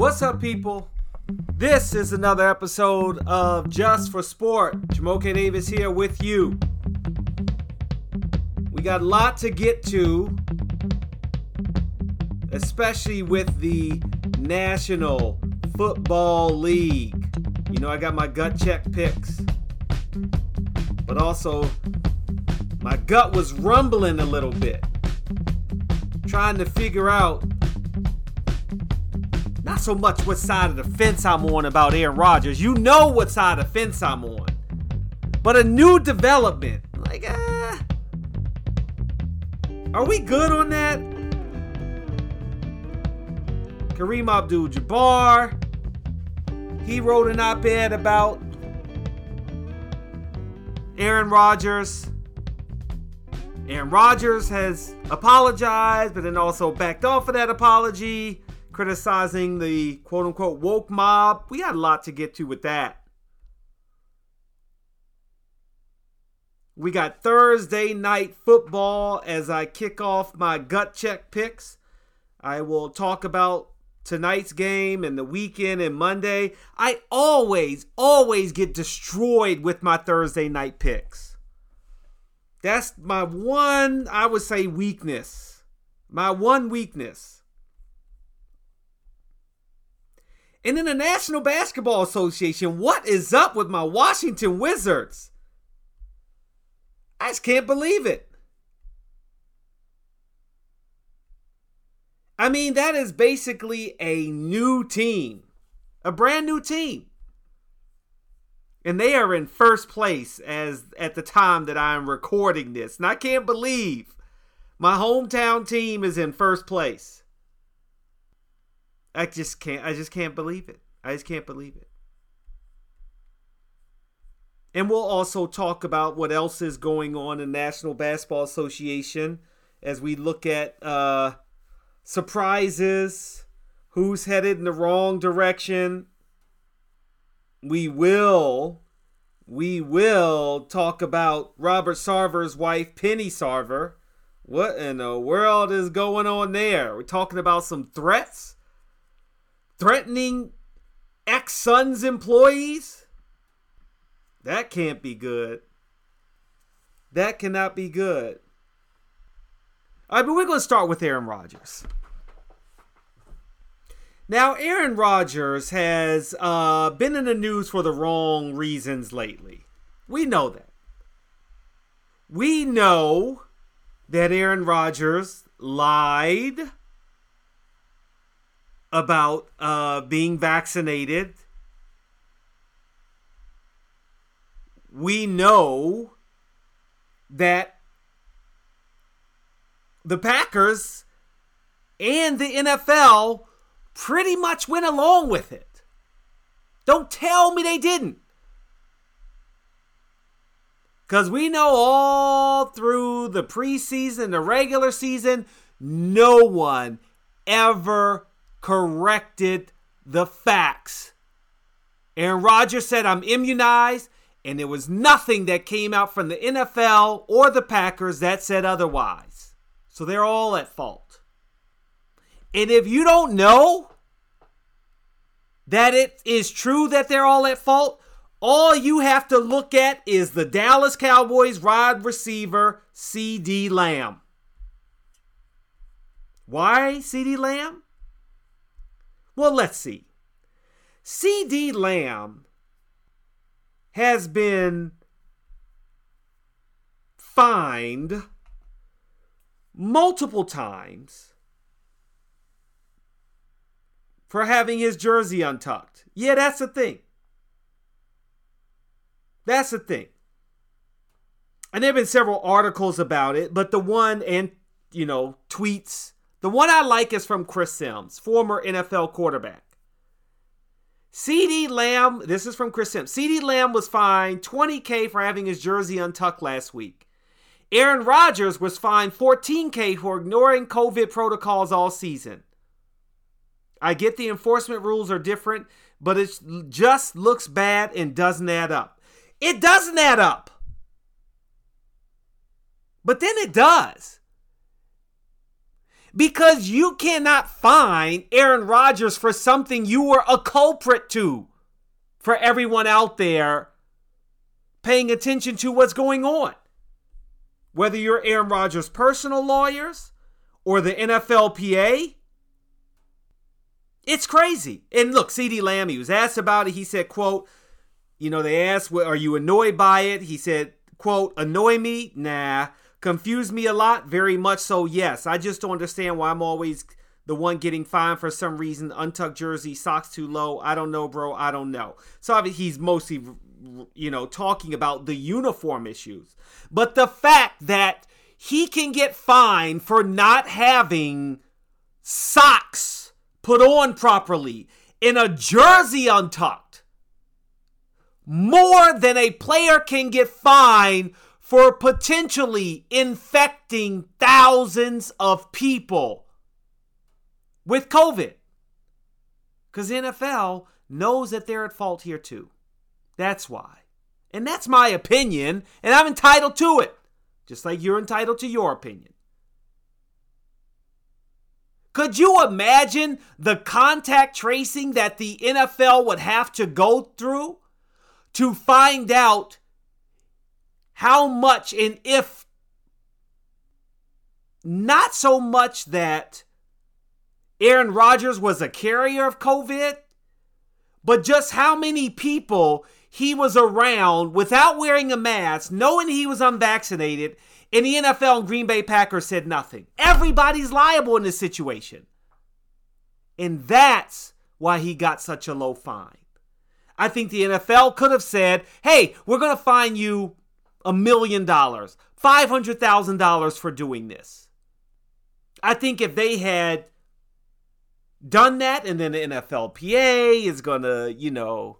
What's up, people? This is another episode of Just for Sport. Jumoke Davis here with you. We got a lot to get to, especially with the National Football League. You know, I got my gut check picks, but also my gut was rumbling a little bit, trying to figure out not so much what side of the fence I'm on about Aaron Rodgers. You know what side of the fence I'm on. But a new development. Like, ah. Are we good on that? Kareem Abdul Jabbar. He wrote an op ed about Aaron Rodgers. Aaron Rodgers has apologized, but then also backed off of that apology criticizing the quote unquote woke mob. We had a lot to get to with that. We got Thursday night football as I kick off my gut check picks. I will talk about tonight's game and the weekend and Monday. I always, always get destroyed with my Thursday night picks. That's my one, I would say, weakness. My one weakness. And in the National Basketball Association, what is up with my Washington Wizards? I just can't believe it. I mean, that is basically a new team, a brand new team. And they are in first place as at the time that I am recording this. And I can't believe my hometown team is in first place. I just can't. I just can't believe it. I just can't believe it. And we'll also talk about what else is going on in the National Basketball Association as we look at uh, surprises, who's headed in the wrong direction. We will, we will talk about Robert Sarver's wife, Penny Sarver. What in the world is going on there? We're talking about some threats threatening ex Suns employees? That can't be good. That cannot be good. All right, but we're going to start with Aaron Rodgers. Now, Aaron Rodgers has uh, been in the news for the wrong reasons lately. We know that. We know that Aaron Rodgers lied about uh, being vaccinated. We know that the Packers and the NFL pretty much went along with it. Don't tell me they didn't. Because we know all through the preseason, the regular season, no one ever corrected the facts. Aaron Rodgers said, I'm immunized, and there was nothing that came out from the NFL or the Packers that said otherwise. So they're all at fault. And if you don't know that it is true that they're all at fault, all you have to look at is the Dallas Cowboys wide receiver, CeeDee Lamb. Why CeeDee Lamb? Well, let's see. CeeDee Lamb has been fined multiple times for having his jersey untucked. Yeah, that's the thing. That's the thing. And there have been several articles about it, but the one and you know tweets the one I like is from Chris Sims, former NFL quarterback. CeeDee Lamb, this is from Chris Sims. CeeDee Lamb was fined 20K for having his jersey untucked last week. Aaron Rodgers was fined 14K for ignoring COVID protocols all season. I get the enforcement rules are different, but it just looks bad and doesn't add up. It doesn't add up. But then it does. Because you cannot fine Aaron Rodgers for something you were a culprit to. For everyone out there paying attention to what's going on. Whether you're Aaron Rodgers' personal lawyers or the NFLPA, it's crazy. And look, CeeDee Lamb, he was asked about it. He said, quote, you know, they asked, are you annoyed by it? He said, quote, annoy me? Nah. Confuse me a lot? Very much so, yes. I just don't understand why I'm always the one getting fined for some reason. Untucked jersey, socks too low. I don't know, bro. I don't know. So he's mostly, you know, talking about the uniform issues. But the fact that he can get fined for not having socks put on properly in a jersey untucked more than a player can get fined for potentially infecting thousands of people with COVID. Because NFL knows that they're at fault here too. That's why. And that's my opinion, and I'm entitled to it, just like you're entitled to your opinion. Could you imagine the contact tracing that the NFL would have to go through to find out how much and if not so much that Aaron Rodgers was a carrier of COVID, but just how many people he was around without wearing a mask, knowing he was unvaccinated, and the NFL and Green Bay Packers said nothing. Everybody's liable in this situation. And that's why he got such a low fine. I think the NFL could have said, hey, we're going to fine you a million dollars, $500,000 for doing this. I think if they had done that and then the NFLPA is going to, you know,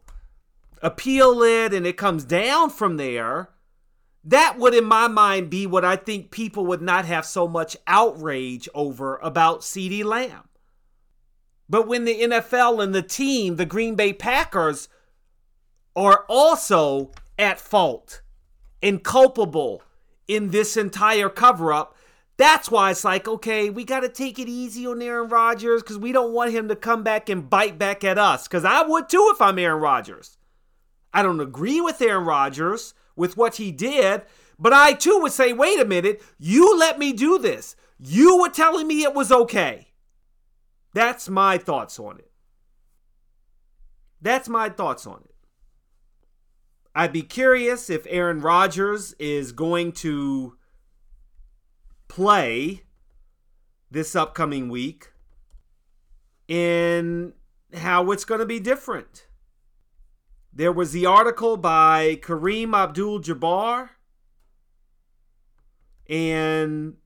appeal it and it comes down from there, that would, in my mind, be what I think people would not have so much outrage over about CeeDee Lamb. But when the NFL and the team, the Green Bay Packers, are also at fault and culpable in this entire cover up, that's why it's like, okay, we got to take it easy on Aaron Rodgers because we don't want him to come back and bite back at us. Because I would too if I'm Aaron Rodgers. I don't agree with Aaron Rodgers with what he did, but I too would say, wait a minute, you let me do this. You were telling me it was okay. That's my thoughts on it. That's my thoughts on it. I'd be curious if Aaron Rodgers is going to play this upcoming week in how it's going to be different. There was the article by Kareem Abdul Jabbar, and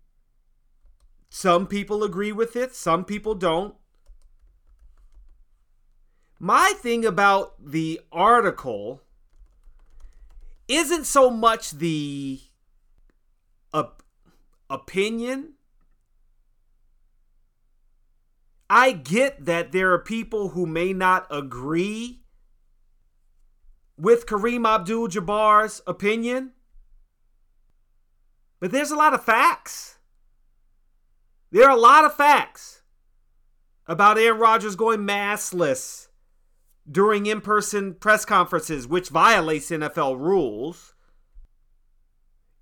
some people agree with it, some people don't. My thing about the article isn't so much the op- opinion. I get that there are people who may not agree with Kareem Abdul Jabbar's opinion, but there's a lot of facts. There are a lot of facts about Aaron Rodgers going maskless during in person press conferences, which violates NFL rules.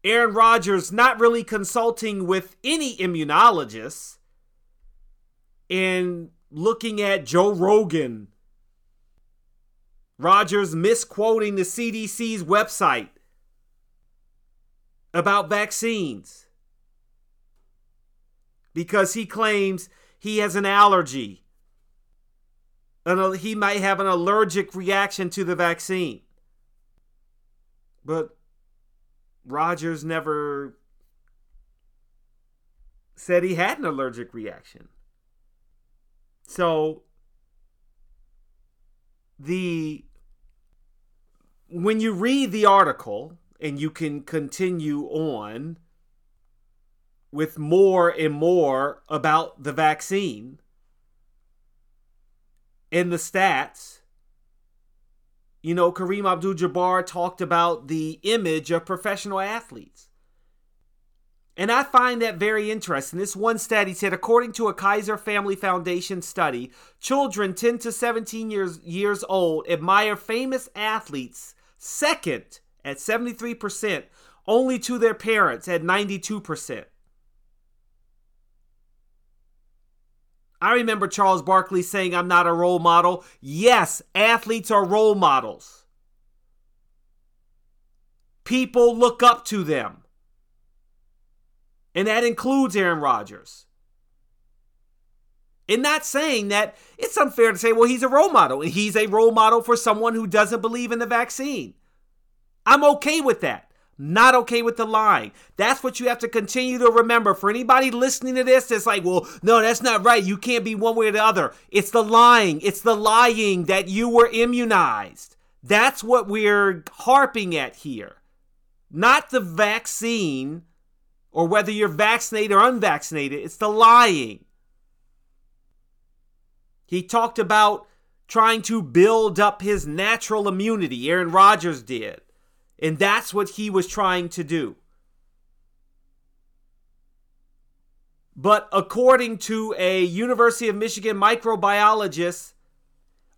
Aaron Rodgers not really consulting with any immunologists and looking at Joe Rogan. Rodgers misquoting the CDC's website about vaccines because he claims he has an allergy and he might have an allergic reaction to the vaccine. But Rodgers never said he had an allergic reaction. So the when you read the article and you can continue on with more and more about the vaccine in the stats, you know, Kareem Abdul Jabbar talked about the image of professional athletes. And I find that very interesting. This one study said, according to a Kaiser Family Foundation study, children 10 to 17 years, years old admire famous athletes second at 73%, only to their parents at 92%. I remember Charles Barkley saying, I'm not a role model. Yes, athletes are role models. People look up to them. And that includes Aaron Rodgers. In not saying that it's unfair to say, well, he's a role model, he's a role model for someone who doesn't believe in the vaccine. I'm okay with that. Not okay with the lying. That's what you have to continue to remember. For anybody listening to this, it's like, well, no, that's not right. You can't be one way or the other. It's the lying. It's the lying that you were immunized. That's what we're harping at here. Not the vaccine or whether you're vaccinated or unvaccinated. It's the lying. He talked about trying to build up his natural immunity. Aaron Rodgers did. And that's what he was trying to do. But according to a University of Michigan microbiologist,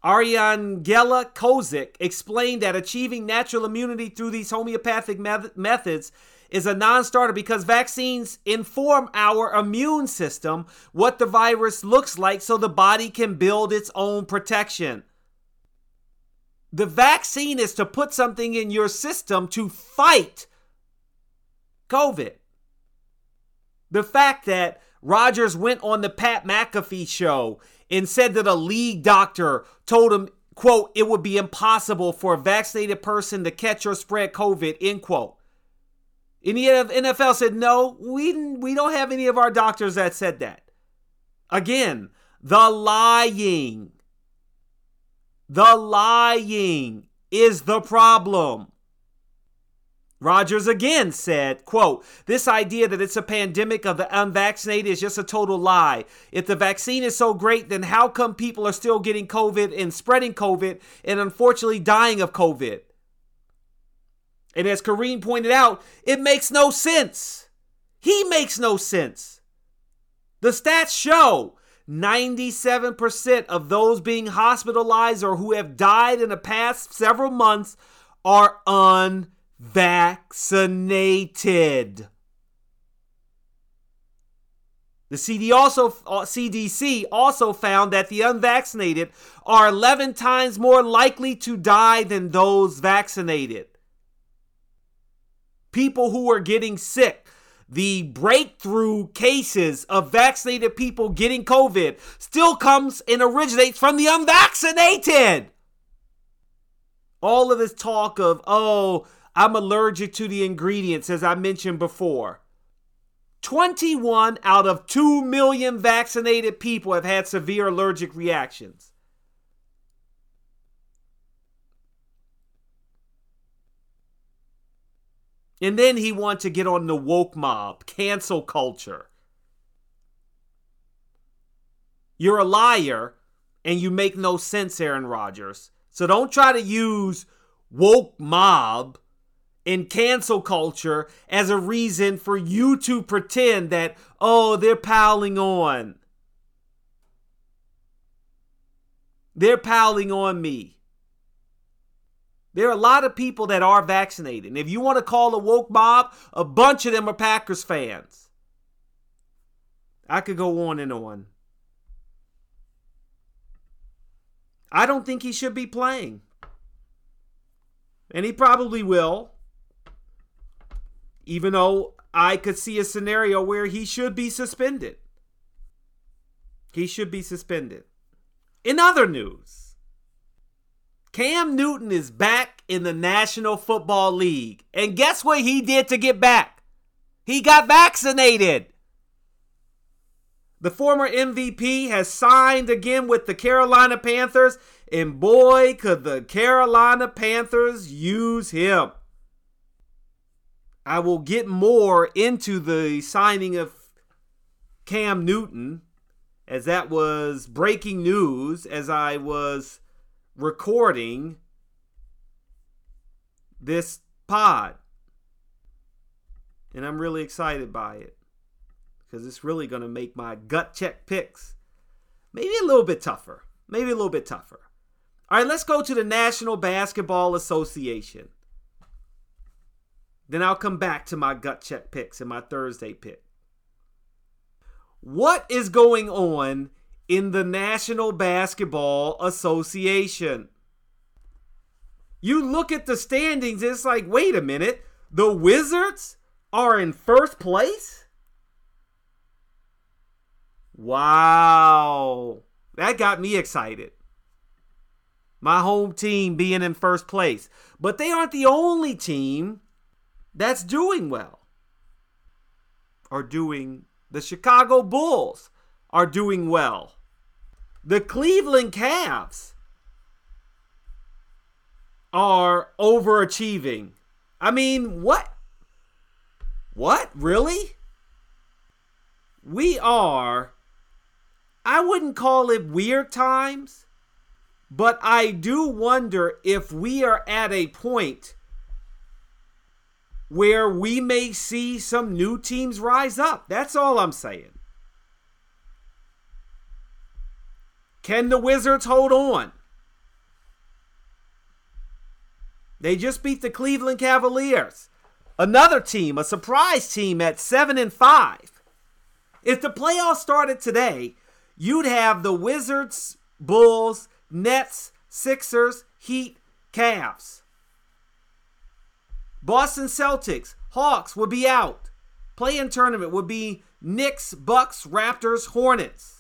Ariangela Kozik explained that achieving natural immunity through these homeopathic methods is a non starter because vaccines inform our immune system what the virus looks like so the body can build its own protection. The vaccine is to put something in your system to fight COVID. The fact that Rodgers went on the Pat McAfee show and said that a league doctor told him, quote, it would be impossible for a vaccinated person to catch or spread COVID, end quote. And the NFL said, no, we, we don't have any of our doctors that said that. Again, the lying. The lying is the problem. Rodgers again said, quote, this idea that it's a pandemic of the unvaccinated is just a total lie. If the vaccine is so great, then how come people are still getting COVID and spreading COVID and unfortunately dying of COVID? And as Kareem pointed out, it makes no sense. He makes no sense. The stats show 97% of those being hospitalized or who have died in the past several months are unvaccinated. The CD also, uh, CDC also found that the unvaccinated are 11 times more likely to die than those vaccinated. People who are getting sick the breakthrough cases of vaccinated people getting COVID still comes and originates from the unvaccinated. All of this talk of, oh, I'm allergic to the ingredients, as I mentioned before. 21 out of 2 million vaccinated people have had severe allergic reactions. And then he wants to get on the woke mob, cancel culture. You're a liar and you make no sense, Aaron Rodgers. So don't try to use woke mob and cancel culture as a reason for you to pretend that, oh, they're piling on. They're piling on me. There are a lot of people that are vaccinated. And if you want to call a woke mob, a bunch of them are Packers fans. I could go on and on. I don't think he should be playing. And he probably will. Even though I could see a scenario where he should be suspended. He should be suspended. In other news, Cam Newton is back in the National Football League. And guess what he did to get back? He got vaccinated. The former MVP has signed again with the Carolina Panthers, and boy, could the Carolina Panthers use him. I will get more into the signing of Cam Newton, as that was breaking news as I was recording this pod. And I'm really excited by it because it's really going to make my gut check picks maybe a little bit tougher. Maybe a little bit tougher. All right, let's go to the National Basketball Association. Then I'll come back to my gut check picks and my Thursday pick. What is going on in the National Basketball Association? You look at the standings, it's like, wait a minute, the Wizards are in first place? Wow. That got me excited. My home team being in first place. But they aren't the only team that's doing well. Are doing the Chicago Bulls are doing well. The Cleveland Cavs are overachieving. I mean, what? What? Really? We are, I wouldn't call it weird times, but I do wonder if we are at a point where we may see some new teams rise up. That's all I'm saying. Can the Wizards hold on? They just beat the Cleveland Cavaliers. Another team, a surprise team at 7 and 5. If the playoffs started today, you'd have the Wizards, Bulls, Nets, Sixers, Heat, Cavs. Boston Celtics, Hawks would be out. Play-in tournament would be Knicks, Bucks, Raptors, Hornets.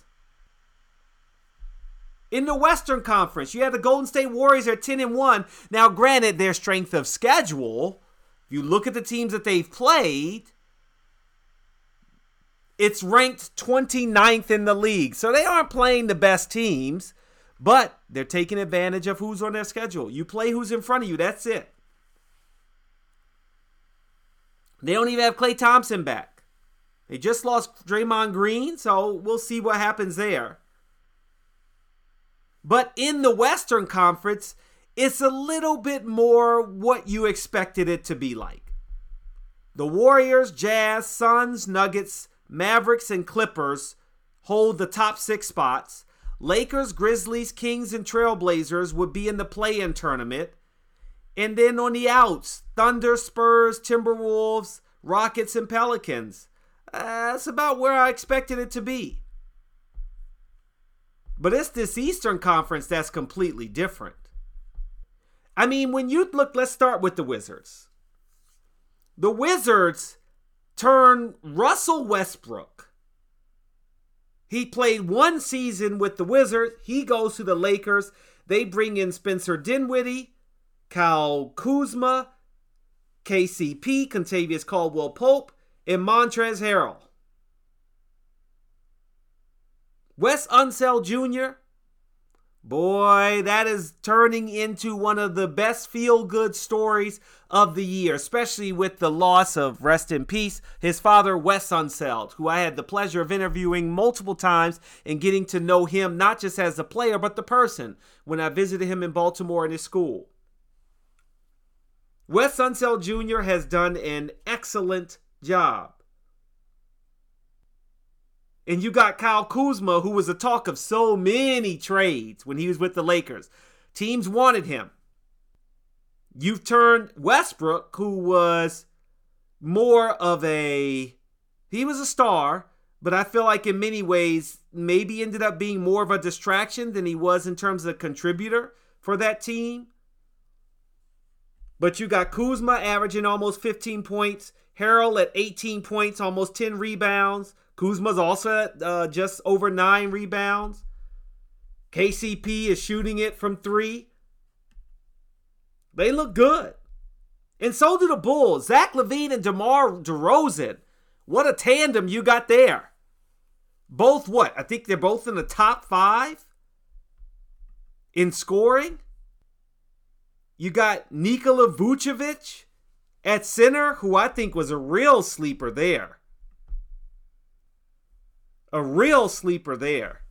In the Western Conference, you have the Golden State Warriors at 10 and 1. Now, granted, their strength of schedule, if you look at the teams that they've played, it's ranked 29th in the league. So they aren't playing the best teams, but they're taking advantage of who's on their schedule. You play who's in front of you, that's it. They don't even have Klay Thompson back. They just lost Draymond Green, so we'll see what happens there. But in the Western Conference, it's a little bit more what you expected it to be like. The Warriors, Jazz, Suns, Nuggets, Mavericks, and Clippers hold the top six spots. Lakers, Grizzlies, Kings, and Trailblazers would be in the play in tournament. And then on the outs, Thunder, Spurs, Timberwolves, Rockets, and Pelicans. Uh, that's about where I expected it to be. But it's this Eastern Conference that's completely different. I mean, when you look, let's start with the Wizards. The Wizards turn Russell Westbrook. He played one season with the Wizards. He goes to the Lakers. They bring in Spencer Dinwiddie, Kyle Kuzma, KCP, Kentavious Caldwell Pope, and Montrezl Harrell. Wes Unseld Jr., boy, that is turning into one of the best feel good stories of the year, especially with the loss of, rest in peace, his father, Wes Unseld, who I had the pleasure of interviewing multiple times and getting to know him not just as a player, but the person when I visited him in Baltimore in his school. Wes Unseld Jr. has done an excellent job. And you got Kyle Kuzma, who was the talk of so many trades when he was with the Lakers. Teams wanted him. You've turned Westbrook, who was more of a he was a star, but I feel like in many ways maybe ended up being more of a distraction than he was in terms of a contributor for that team. But you got Kuzma averaging almost 15 points, Harrell at 18 points, almost 10 rebounds. Kuzma's also at uh, just over nine rebounds. KCP is shooting it from three. They look good. And so do the Bulls. Zach LaVine and DeMar DeRozan. What a tandem you got there. Both what? I think they're both in the top five in scoring. You got Nikola Vucevic at center, who I think was a real sleeper there. A real sleeper there.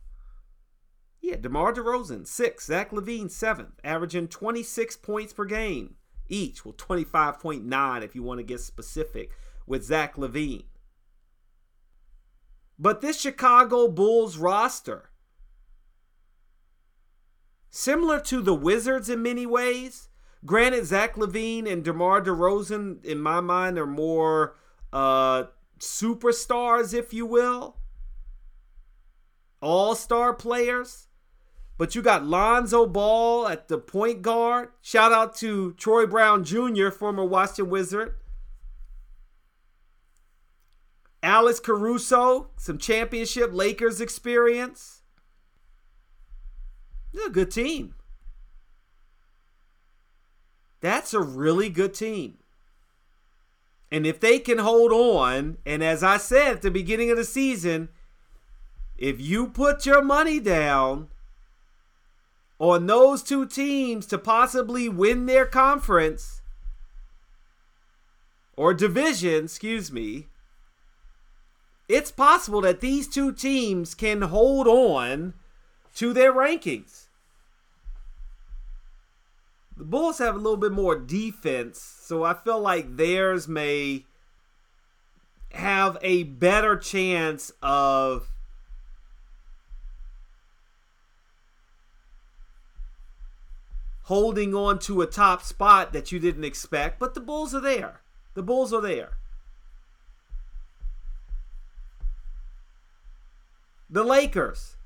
Yeah, DeMar DeRozan, six. Zach LaVine, seventh, averaging 26 points per game each. Well, 25.9 if you want to get specific with Zach LaVine. But this Chicago Bulls roster, similar to the Wizards in many ways, granted, Zach LaVine and DeMar DeRozan, in my mind, are more uh, superstars, if you will, all star players. But you got Lonzo Ball at the point guard. Shout out to Troy Brown Jr., former Washington Wizard. Alex Caruso, some championship Lakers experience. It's a good team. That's a really good team. And if they can hold on, and as I said at the beginning of the season, if you put your money down on those two teams to possibly win their conference or division, excuse me, it's possible that these two teams can hold on to their rankings. The Bulls have a little bit more defense, so I feel like theirs may have a better chance of holding on to a top spot that you didn't expect, but the Bulls are there. The Bulls are there. The Lakers.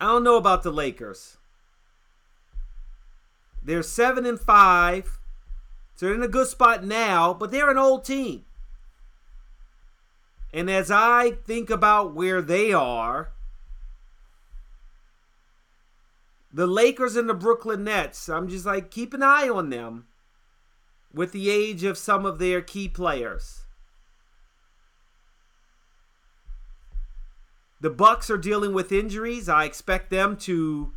I don't know about the Lakers. They're 7 and 5. So they're in a good spot now, but they're an old team. And as I think about where they are, the Lakers and the Brooklyn Nets, I'm just like, keep an eye on them with the age of some of their key players. The Bucks are dealing with injuries. I expect them to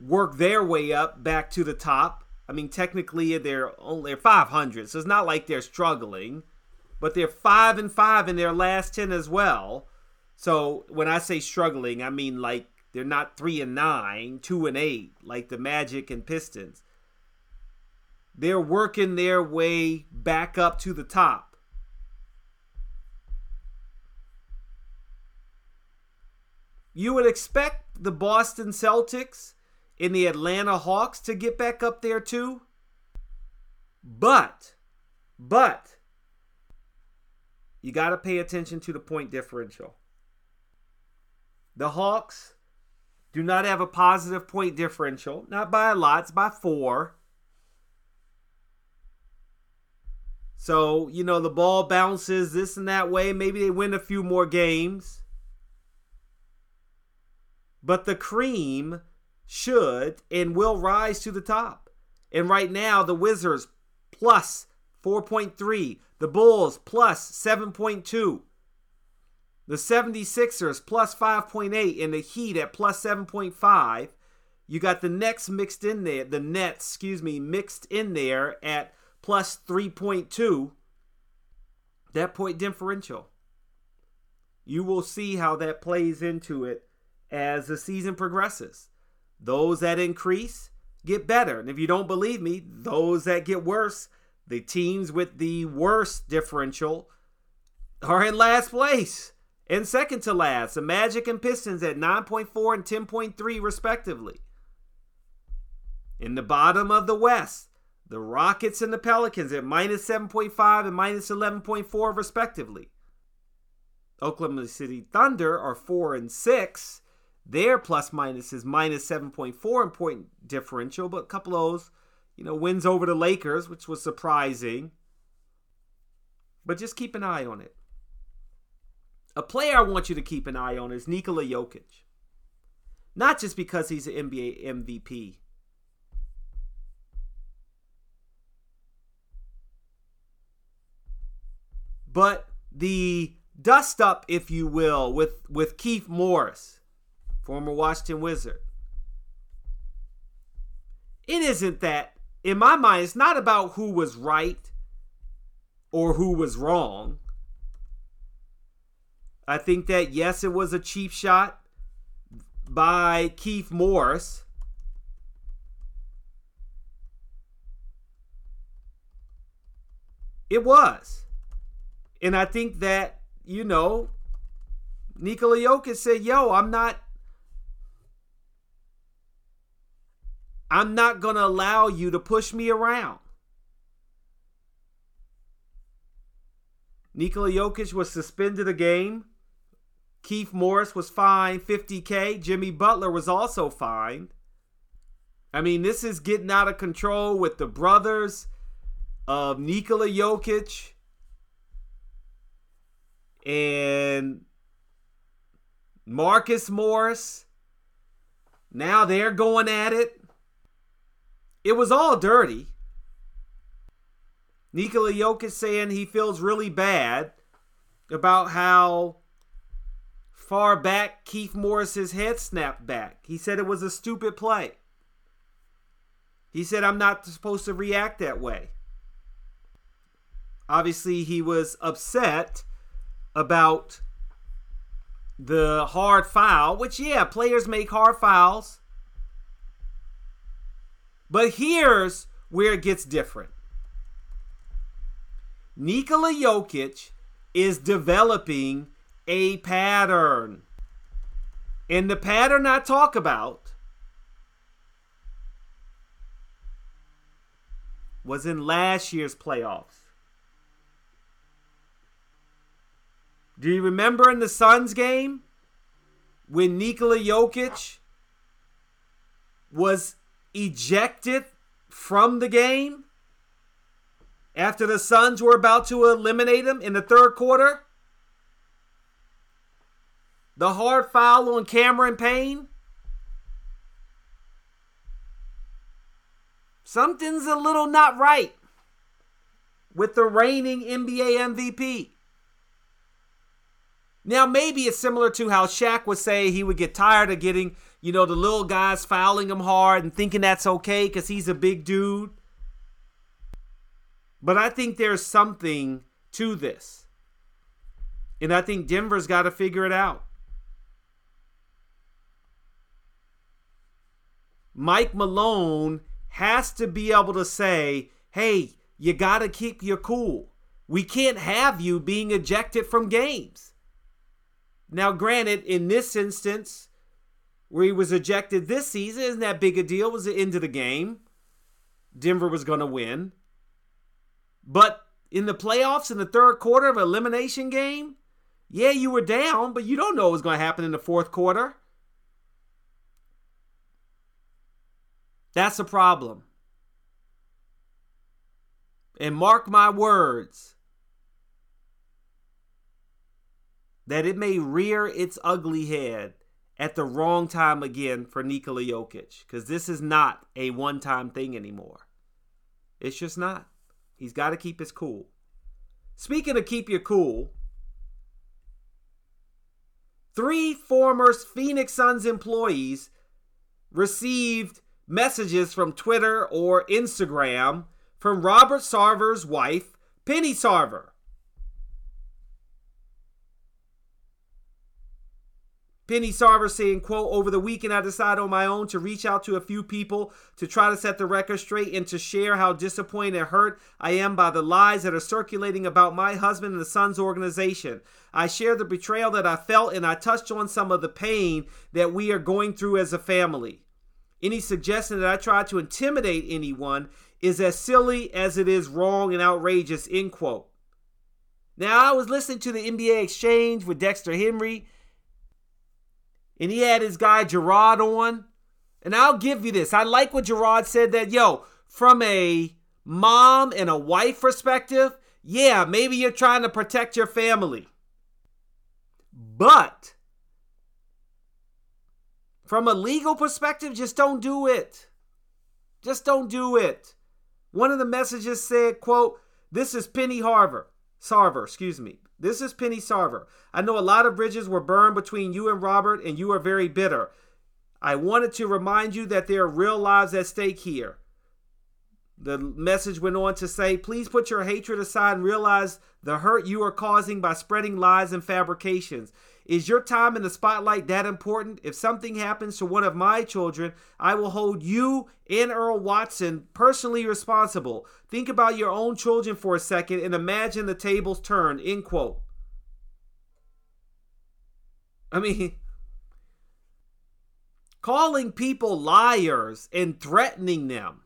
work their way up back to the top. I mean, technically they're only 500, so it's not like they're struggling but they're five and five in their last ten as well. So when I say struggling, I mean like they're not three and nine, two and eight, like the Magic and Pistons. They're working their way back up to the top. You would expect the Boston Celtics and the Atlanta Hawks to get back up there too. But, but, you got to pay attention to the point differential. The Hawks do not have a positive point differential, not by a lot, it's by four. So, you know, the ball bounces this and that way. Maybe they win a few more games. But the cream should and will rise to the top. And right now, the Wizards plus 4.3. The Bulls plus 7.2. The 76ers plus 5.8 and the Heat at plus 7.5. You got the Nets mixed in there, the Nets, excuse me, mixed in there at plus 3.2. That point differential. You will see how that plays into it as the season progresses. Those that increase get better. And if you don't believe me, those that get worse the teams with the worst differential are in last place and second to last. The Magic and Pistons at 9.4 and 10.3, respectively. In the bottom of the West, the Rockets and the Pelicans at minus 7.5 and minus 11.4, respectively. Oklahoma City Thunder are 4 and 6. Their plus minus is minus 7.4 in point differential, but a couple of those you know, wins over the Lakers, which was surprising. But just keep an eye on it. A player I want you to keep an eye on is Nikola Jokic. Not just because he's an NBA MVP. But the dust up, if you will, with, with Keith Morris, former Washington Wizard. It isn't that in my mind, it's not about who was right or who was wrong. I think that, yes, it was a cheap shot by Keith Morris. It was. And I think that, you know, Nikola Jokic said, yo, I'm not I'm not gonna allow you to push me around. Nikola Jokic was suspended a game. Keith Morris was fined 50K. Jimmy Butler was also fined. I mean, this is getting out of control with the brothers of Nikola Jokic and Marcus Morris. Now they're going at it. It was all dirty. Nikola Jokic saying he feels really bad about how far back Keith Morris's head snapped back. He said it was a stupid play. He said, I'm not supposed to react that way. Obviously, he was upset about the hard foul, which, yeah, players make hard fouls. But here's where it gets different. Nikola Jokic is developing a pattern. And the pattern I talk about was in last year's playoffs. Do you remember in the Suns game when Nikola Jokic was ejected from the game? after the Suns were about to eliminate him in the third quarter? The hard foul on Cameron Payne? Something's a little not right with the reigning NBA MVP. Now, maybe it's similar to how Shaq would say he would get tired of getting, you know, the little guys fouling him hard and thinking that's okay because he's a big dude. But I think there's something to this. And I think Denver's got to figure it out. Mike Malone has to be able to say, hey, you got to keep your cool. We can't have you being ejected from games. Now, granted, in this instance, where he was ejected this season, isn't that big a deal? Was the end of the game. Denver was going to win. But in the playoffs, in the third quarter of an elimination game, yeah, you were down, but you don't know what's going to happen in the fourth quarter. That's a problem. And mark my words that it may rear its ugly head at the wrong time again for Nikola Jokic because this is not a one time thing anymore. It's just not. He's got to keep his cool. Speaking of keep your cool, three former Phoenix Suns employees received messages from Twitter or Instagram from Robert Sarver's wife, Penny Sarver. Penny Sarver saying, quote, over the weekend I decided on my own to reach out to a few people to try to set the record straight and to share how disappointed and hurt I am by the lies that are circulating about my husband and the Suns organization. I share the betrayal that I felt and I touched on some of the pain that we are going through as a family. Any suggestion that I try to intimidate anyone is as silly as it is wrong and outrageous, end quote. Now, I was listening to the NBA Exchange with Dexter Henry and he had his guy Gerard on. And I'll give you this. I like what Gerard said that, yo, from a mom and a wife perspective, yeah, maybe you're trying to protect your family. But from a legal perspective, just don't do it. Just don't do it. One of the messages said, quote, this is Penny Harver, Sarver, excuse me. This is Penny Sarver. I know a lot of bridges were burned between you and Robert, and you are very bitter. I wanted to remind you that there are real lives at stake here. The message went on to say, Please put your hatred aside and realize the hurt you are causing by spreading lies and fabrications. Is your time in the spotlight that important? If something happens to one of my children, I will hold you and Earl Watson personally responsible. Think about your own children for a second and imagine the tables turn. End quote. I mean, calling people liars and threatening them.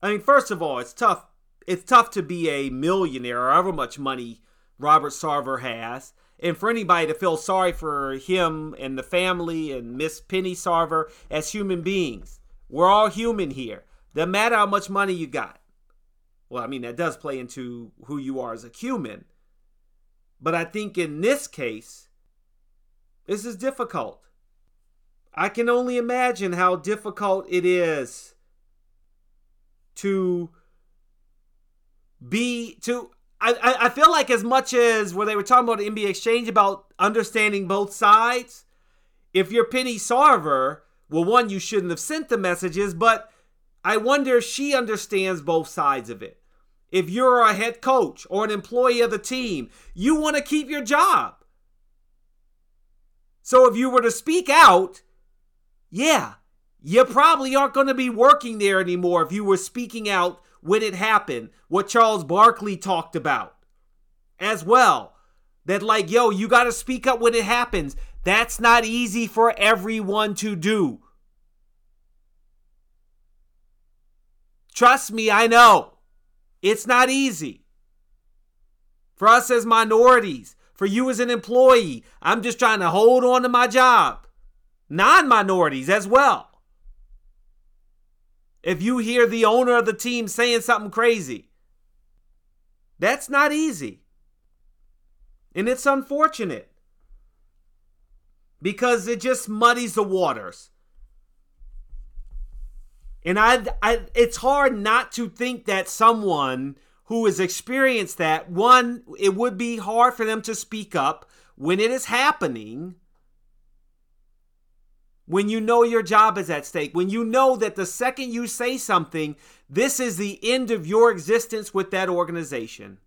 I mean, first of all, it's tough. It's tough to be a millionaire, or however much money Robert Sarver has, and for anybody to feel sorry for him and the family and Miss Penny Sarver as human beings. We're all human here. Doesn't matter how much money you got. Well, I mean, that does play into who you are as a human. But I think in this case, this is difficult. I can only imagine how difficult it is to be to I, I feel like as much as where they were talking about NBA exchange about understanding both sides, if you're Penny Sarver, well, one, you shouldn't have sent the messages, but I wonder if she understands both sides of it. If you're a head coach or an employee of the team, you want to keep your job. So if you were to speak out, yeah, you probably aren't going to be working there anymore if you were speaking out when it happened, what Charles Barkley talked about as well. That, like, yo, you got to speak up when it happens. That's not easy for everyone to do. Trust me, I know. It's not easy. For us as minorities, for you as an employee, I'm just trying to hold on to my job. Non minorities as well. If you hear the owner of the team saying something crazy, that's not easy. And it's unfortunate because it just muddies the waters. And I, I it's hard not to think that someone who has experienced that, one, it would be hard for them to speak up when it is happening when you know your job is at stake, when you know that the second you say something, this is the end of your existence with that organization.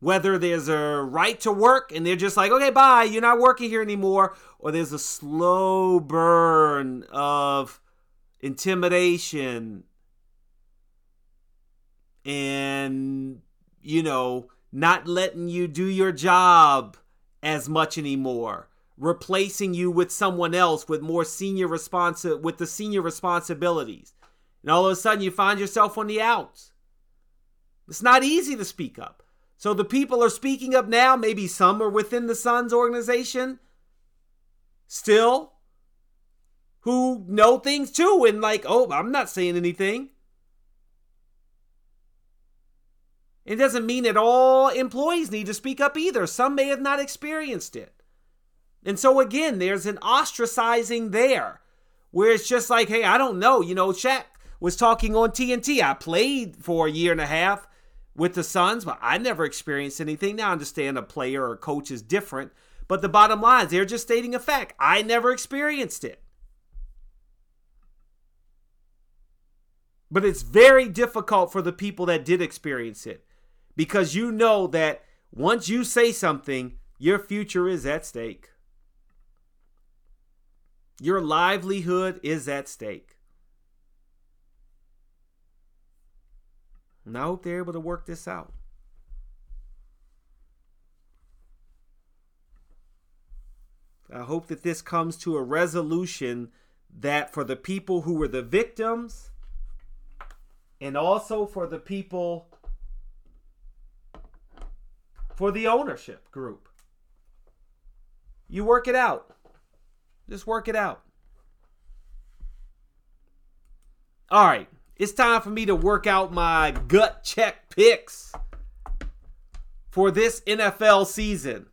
Whether there's a right to work and they're just like, okay, bye, you're not working here anymore, or there's a slow burn of intimidation and, you know, not letting you do your job as much anymore replacing you with someone else with more senior responsi- with the senior responsibilities. And all of a sudden you find yourself on the outs. It's not easy to speak up. So the people are speaking up now, maybe some are within the Suns organization still who know things too and like, "Oh, I'm not saying anything." It doesn't mean that all employees need to speak up either. Some may have not experienced it. And so again, there's an ostracizing there where it's just like, hey, I don't know. You know, Shaq was talking on TNT. I played for a year and a half with the Suns, but I never experienced anything. Now I understand a player or a coach is different, but the bottom line is they're just stating a fact. I never experienced it. But it's very difficult for the people that did experience it because you know that once you say something, your future is at stake. Your livelihood is at stake. And I hope they're able to work this out. I hope that this comes to a resolution that for the people who were the victims and also for the people for the ownership group. You work it out. Just work it out. All right, it's time for me to work out my gut check picks for this NFL season.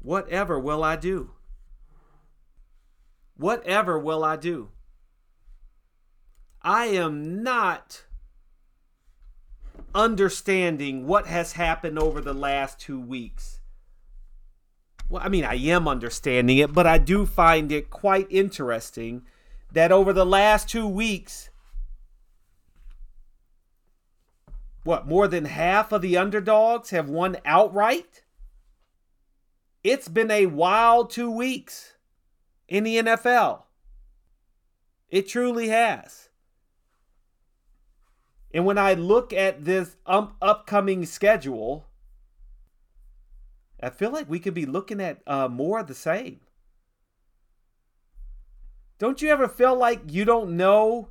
Whatever will I do? Whatever will I do? I am not understanding what has happened over the last two weeks well, I mean, I am understanding it, but I do find it quite interesting that over the last two weeks, what, more than half of the underdogs have won outright? It's been a wild two weeks in the NFL. It truly has. And when I look at this um, upcoming schedule, I feel like we could be looking at uh, more of the same. Don't you ever feel like you don't know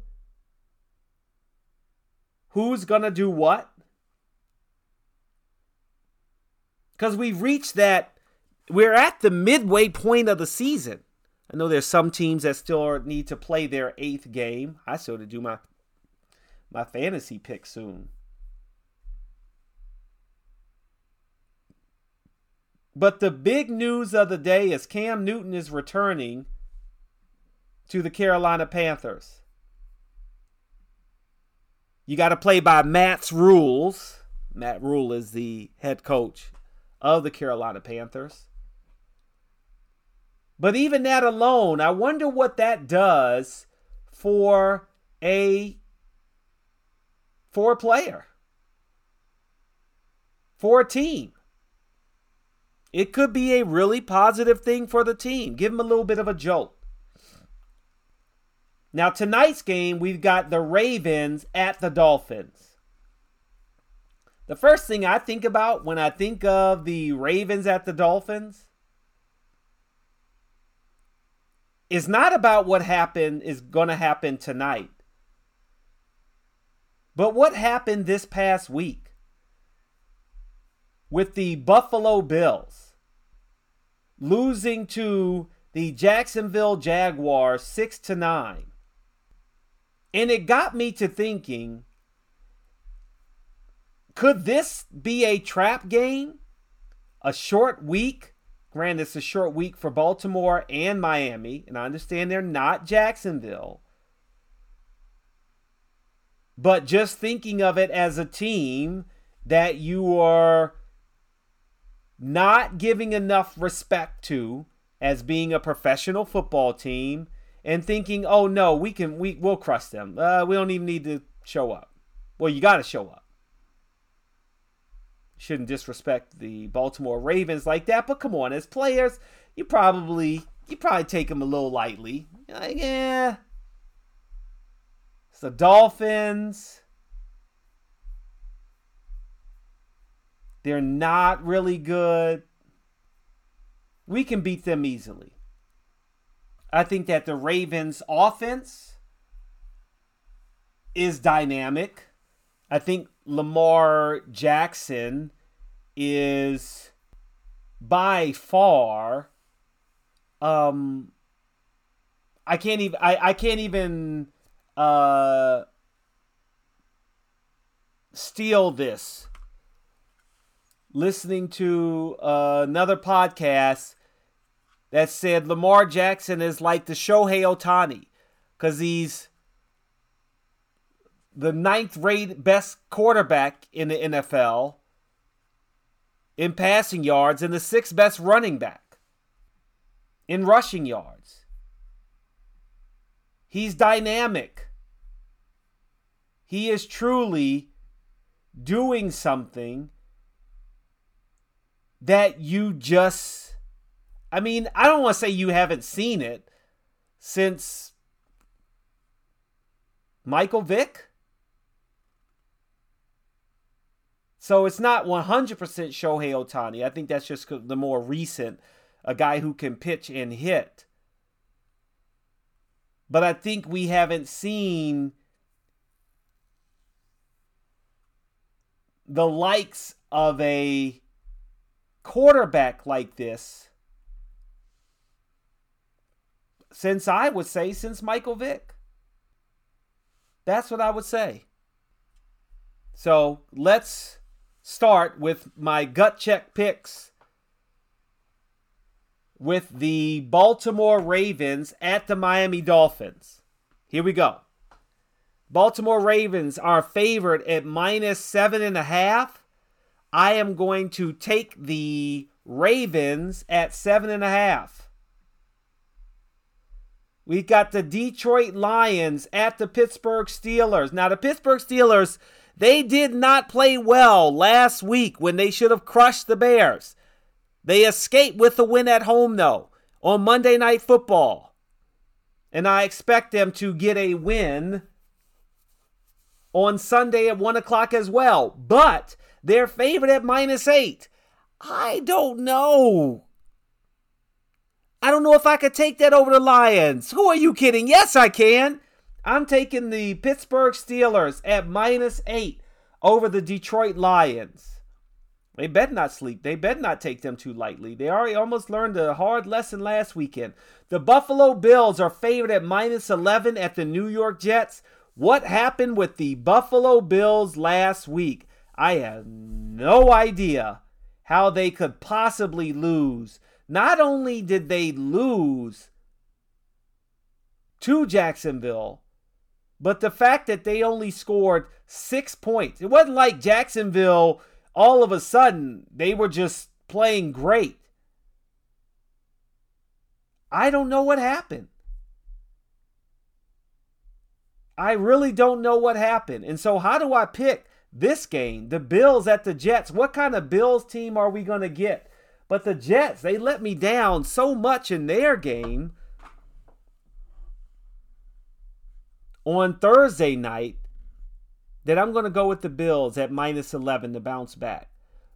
who's going to do what? Because we've reached that, we're at the midway point of the season. I know there's some teams that still need to play their eighth game. I still to do my my fantasy pick soon. But the big news of the day is Cam Newton is returning to the Carolina Panthers. You got to play by Matt's rules. Matt Rhule is the head coach of the Carolina Panthers. But even that alone, I wonder what that does for a for a player. For a team. It could be a really positive thing for the team. Give them a little bit of a jolt. Now, tonight's game, we've got the Ravens at the Dolphins. The first thing I think about when I think of the Ravens at the Dolphins is not about what happened is going to happen tonight, but what happened this past week with the Buffalo Bills losing to the Jacksonville Jaguars 6 to 9. And it got me to thinking could this be a trap game? A short week? Granted, it's a short week for Baltimore and Miami, and I understand they're not Jacksonville. But just thinking of it as a team that you are not giving enough respect to as being a professional football team and thinking, "Oh no, we can we we'll crush them. Uh, we don't even need to show up." Well, you got to show up. Shouldn't disrespect the Baltimore Ravens like that, but come on, as players, you probably you probably take them a little lightly. You're like, yeah, it's the Dolphins. They're not really good. We can beat them easily. I think that the Ravens' offense is dynamic. I think Lamar Jackson is by far um I can't even I, I can't even uh steal this listening to uh, another podcast that said Lamar Jackson is like the Shohei Ohtani because he's the ninth rate best quarterback in the NFL in passing yards and the sixth best running back in rushing yards. He's dynamic. He is truly doing something that you just I mean, I don't want to say you haven't seen it since Michael Vick. So it's not 100% Shohei Ohtani. I think that's just the more recent, a guy who can pitch and hit. But I think we haven't seen the likes of a quarterback like this since I would say since Michael Vick. That's what I would say. So let's start with my gut check picks with the Baltimore Ravens at the Miami Dolphins. Here we go. Baltimore Ravens are favored at minus seven and a half. I am going to take the Ravens at seven and a half. We've got the Detroit Lions at the Pittsburgh Steelers. Now, the Pittsburgh Steelers, they did not play well last week when they should have crushed the Bears. They escaped with a win at home, though, on Monday Night Football. And I expect them to get a win on Sunday at 1 o'clock as well. But they're favored at minus 8. I don't know. I don't know if I could take that over the Lions. Who are you kidding? Yes, I can. I'm taking the Pittsburgh Steelers at minus eight over the Detroit Lions. They better not sleep. They better not take them too lightly. They already almost learned a hard lesson last weekend. The Buffalo Bills are favored at minus 11 at the New York Jets. What happened with the Buffalo Bills last week? I have no idea how they could possibly lose not only did they lose to Jacksonville, but the fact that they only scored six points. It wasn't like Jacksonville, all of a sudden, they were just playing great. I don't know what happened. I really don't know what happened. And so, how do I pick this game? The Bills at the Jets. What kind of Bills team are we going to get? But the Jets, they let me down so much in their game on Thursday night that I'm going to go with the Bills at minus 11 to bounce back.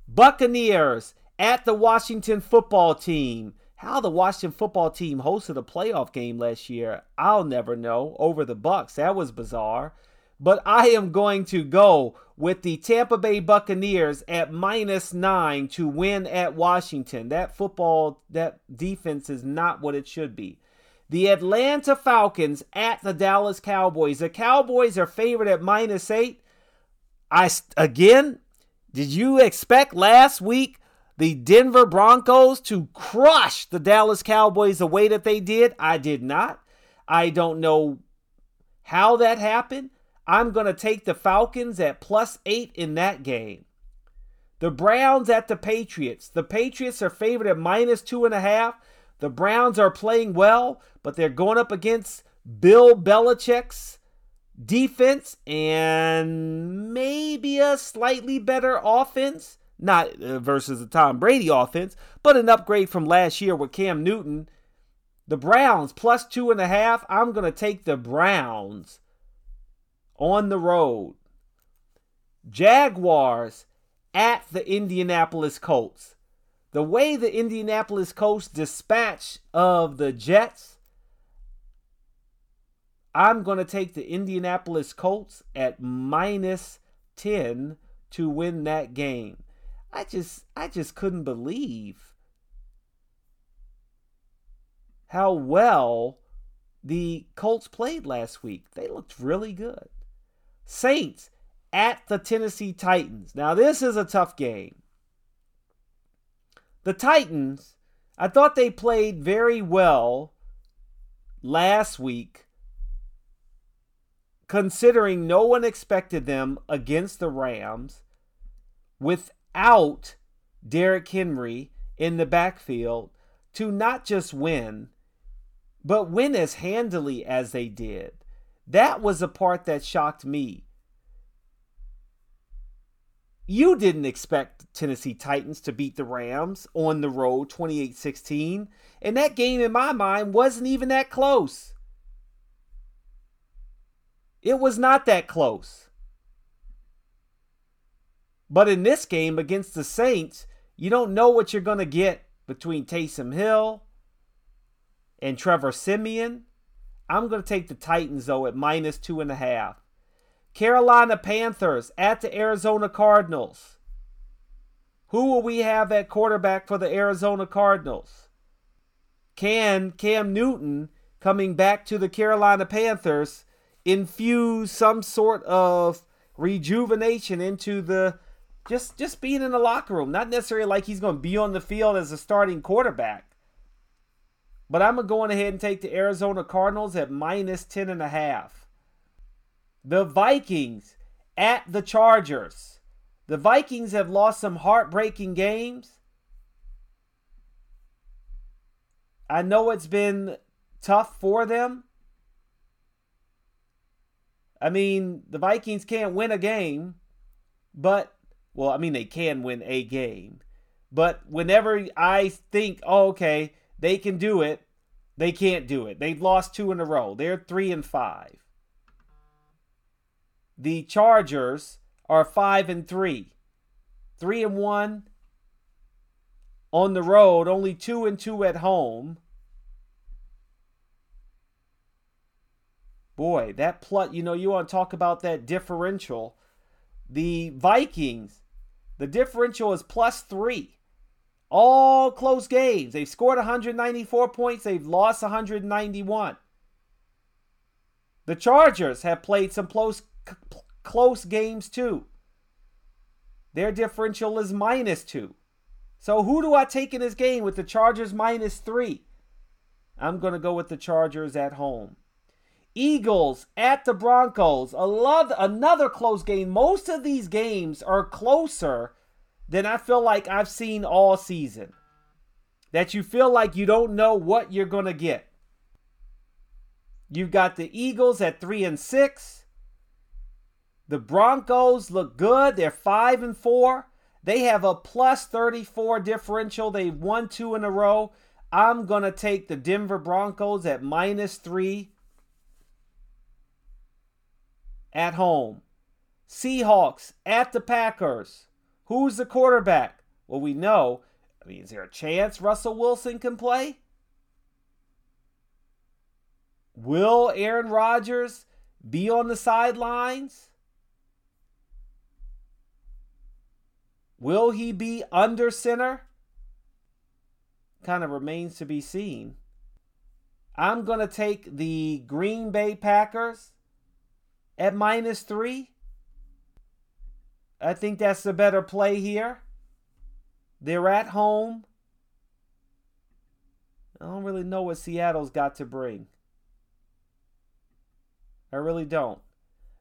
Buccaneers at the Washington football team. How the Washington football team hosted a playoff game last year, I'll never know. Over the Bucks, that was bizarre but I am going to go with the Tampa Bay Buccaneers at minus nine to win at Washington. That football, that defense is not what it should be. The Atlanta Falcons at the Dallas Cowboys. The Cowboys are favored at minus eight. I again, did you expect last week the Denver Broncos to crush the Dallas Cowboys the way that they did? I did not. I don't know how that happened. I'm going to take the Falcons at plus eight in that game. The Browns at the Patriots. The Patriots are favored at minus two and a half. The Browns are playing well, but they're going up against Bill Belichick's defense and maybe a slightly better offense. Not uh, versus the Tom Brady offense, but an upgrade from last year with Cam Newton. The Browns plus two and a half. I'm going to take the Browns on the road. Jaguars at the Indianapolis Colts. The way the Indianapolis Colts dispatch of the Jets, I'm going to take the Indianapolis Colts at minus 10 to win that game. I just I just couldn't believe how well the Colts played last week. They looked really good. Saints at the Tennessee Titans. Now, this is a tough game. The Titans, I thought they played very well last week, considering no one expected them against the Rams without Derrick Henry in the backfield to not just win, but win as handily as they did. That was the part that shocked me. You didn't expect Tennessee Titans to beat the Rams on the road 28 16. And that game, in my mind, wasn't even that close. It was not that close. But in this game against the Saints, you don't know what you're going to get between Taysom Hill and Trevor Siemian. I'm going to take the Titans, though, at minus two and a half. Carolina Panthers at the Arizona Cardinals. Who will we have at quarterback for the Arizona Cardinals? Can Cam Newton, coming back to the Carolina Panthers, infuse some sort of rejuvenation into the just just being in the locker room? Not necessarily like he's going to be on the field as a starting quarterback, but I'm going ahead and take the Arizona Cardinals at minus 10 and a half. The Vikings at the Chargers. The Vikings have lost some heartbreaking games. I know it's been tough for them. I mean, the Vikings can't win a game, but, well, I mean, they can win a game. But whenever I think, oh, okay, they can do it, they can't do it. They've lost two in a row. They're three and five. The Chargers are five and three. Three and one on the road, only two and two at home. Boy, that plus, you know, you want to talk about that differential. The Vikings, the differential is plus three. All close games. They've scored 194 points, they've lost 191. The Chargers have played some close close games too. Their differential is minus 2. So who do I take in this game with the Chargers minus 3? I'm going to go with the Chargers at home. Eagles at the Broncos. Another close game. Most of these games are closer than I feel like I've seen all season. That you feel like you don't know what you're going to get. You've got the Eagles at 3 and 6. The Broncos look good. They're 5 and 4. They have a plus 34 differential. They've won two in a row. I'm going to take the Denver Broncos at minus 3 at home. Seahawks at the Packers. Who's the quarterback? Well, we know. I mean, is there a chance Russell Wilson can play? Will Aaron Rodgers be on the sidelines? Will he be under center? Kind of remains to be seen. I'm going to take the Green Bay Packers at minus three. I think that's the better play here. They're at home. I don't really know what Seattle's got to bring. I really don't.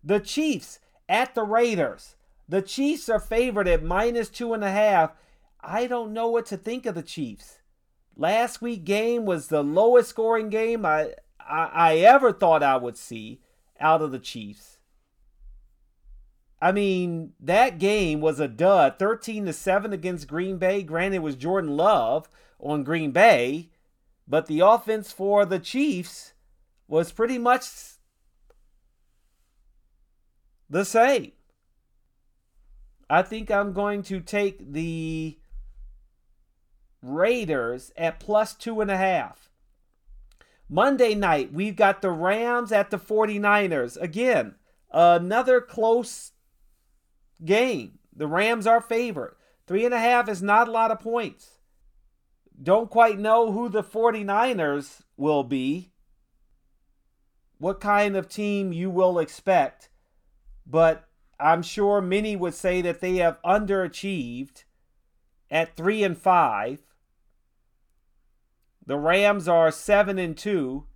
The Chiefs at the Raiders. The Chiefs are favored at minus two and a half. I don't know what to think of the Chiefs. Last week game was the lowest scoring game I, I, I ever thought I would see out of the Chiefs. I mean, that game was a dud, 13 to 7 against Green Bay. Granted, it was Jordan Love on Green Bay, but the offense for the Chiefs was pretty much the same. I think I'm going to take the Raiders at plus two and a half. Monday night, we've got the Rams at the 49ers. Again, another close game. The Rams are favored. Three and a half is not a lot of points. Don't quite know who the 49ers will be, what kind of team you will expect, but I'm sure many would say that they have underachieved at three and five. The Rams are seven and two.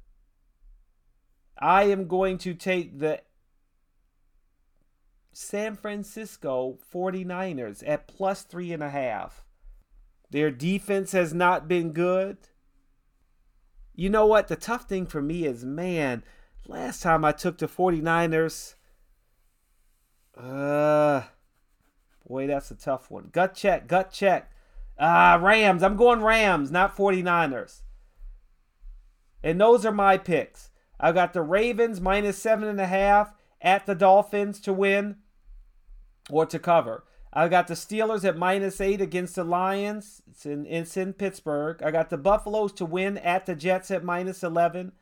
I am going to take the San Francisco 49ers at plus three and a half. Their defense has not been good. You know what? The tough thing for me is, man, last time I took the 49ers, uh, boy, that's a tough one. Gut check, gut check. Ah, Rams. I'm going Rams, not 49ers. And those are my picks. I've got the Ravens minus seven and a half at the Dolphins to win or to cover. I got the Steelers at minus eight against the Lions. It's in, it's in Pittsburgh. I got the Buffaloes to win at the Jets at minus 11.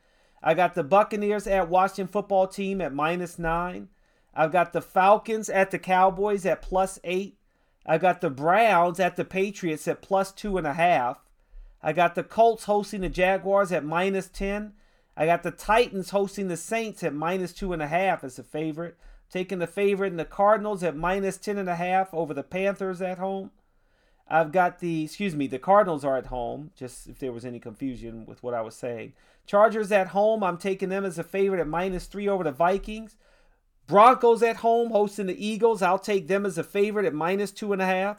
I got the Buccaneers at Washington football team at minus nine. I've got the Falcons at the Cowboys at plus eight. I got the Browns at the Patriots at plus two and a half. I got the Colts hosting the Jaguars at minus 10. I got the Titans hosting the Saints at minus two and a half as a favorite taking the favorite in the Cardinals at minus 10.5 over the Panthers at home. I've got the, excuse me, the Cardinals are at home, just if there was any confusion with what I was saying. Chargers at home, I'm taking them as a favorite at minus 3 over the Vikings. Broncos at home hosting the Eagles, I'll take them as a favorite at minus 2.5.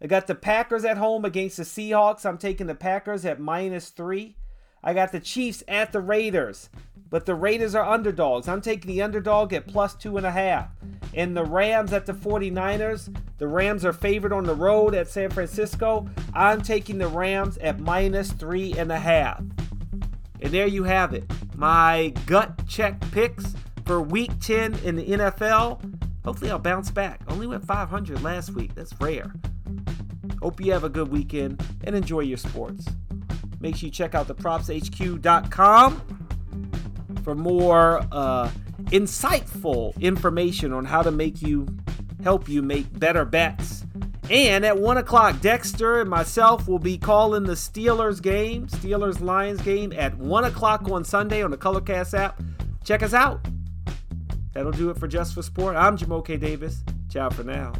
I got the Packers at home against the Seahawks, I'm taking the Packers at minus 3. I got the Chiefs at the Raiders, but the Raiders are underdogs. I'm taking the underdog at plus two and a half. And the Rams at the 49ers. The Rams are favored on the road at San Francisco. I'm taking the Rams at minus three and a half. And there you have it. My gut check picks for week 10 in the NFL. Hopefully, I'll bounce back. Only went 500 last week. That's rare. Hope you have a good weekend and enjoy your sports. Make sure you check out the propshq.com for more uh, insightful information on how to make you help you make better bets. And at one o'clock, Dexter and myself will be calling the Steelers game, Steelers Lions game at one o'clock on Sunday on the Colorcast app. Check us out. That'll do it for Just for Sport. I'm Jumoke Davis. Ciao for now.